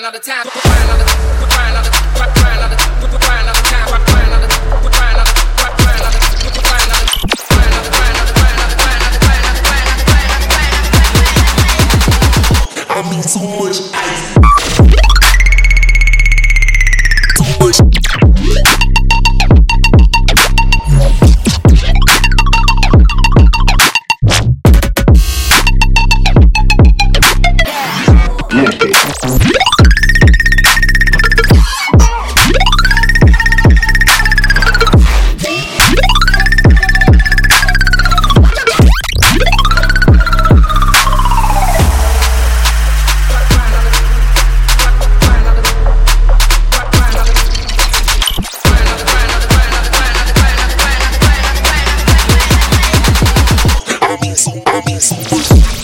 another time. Find another time. beats.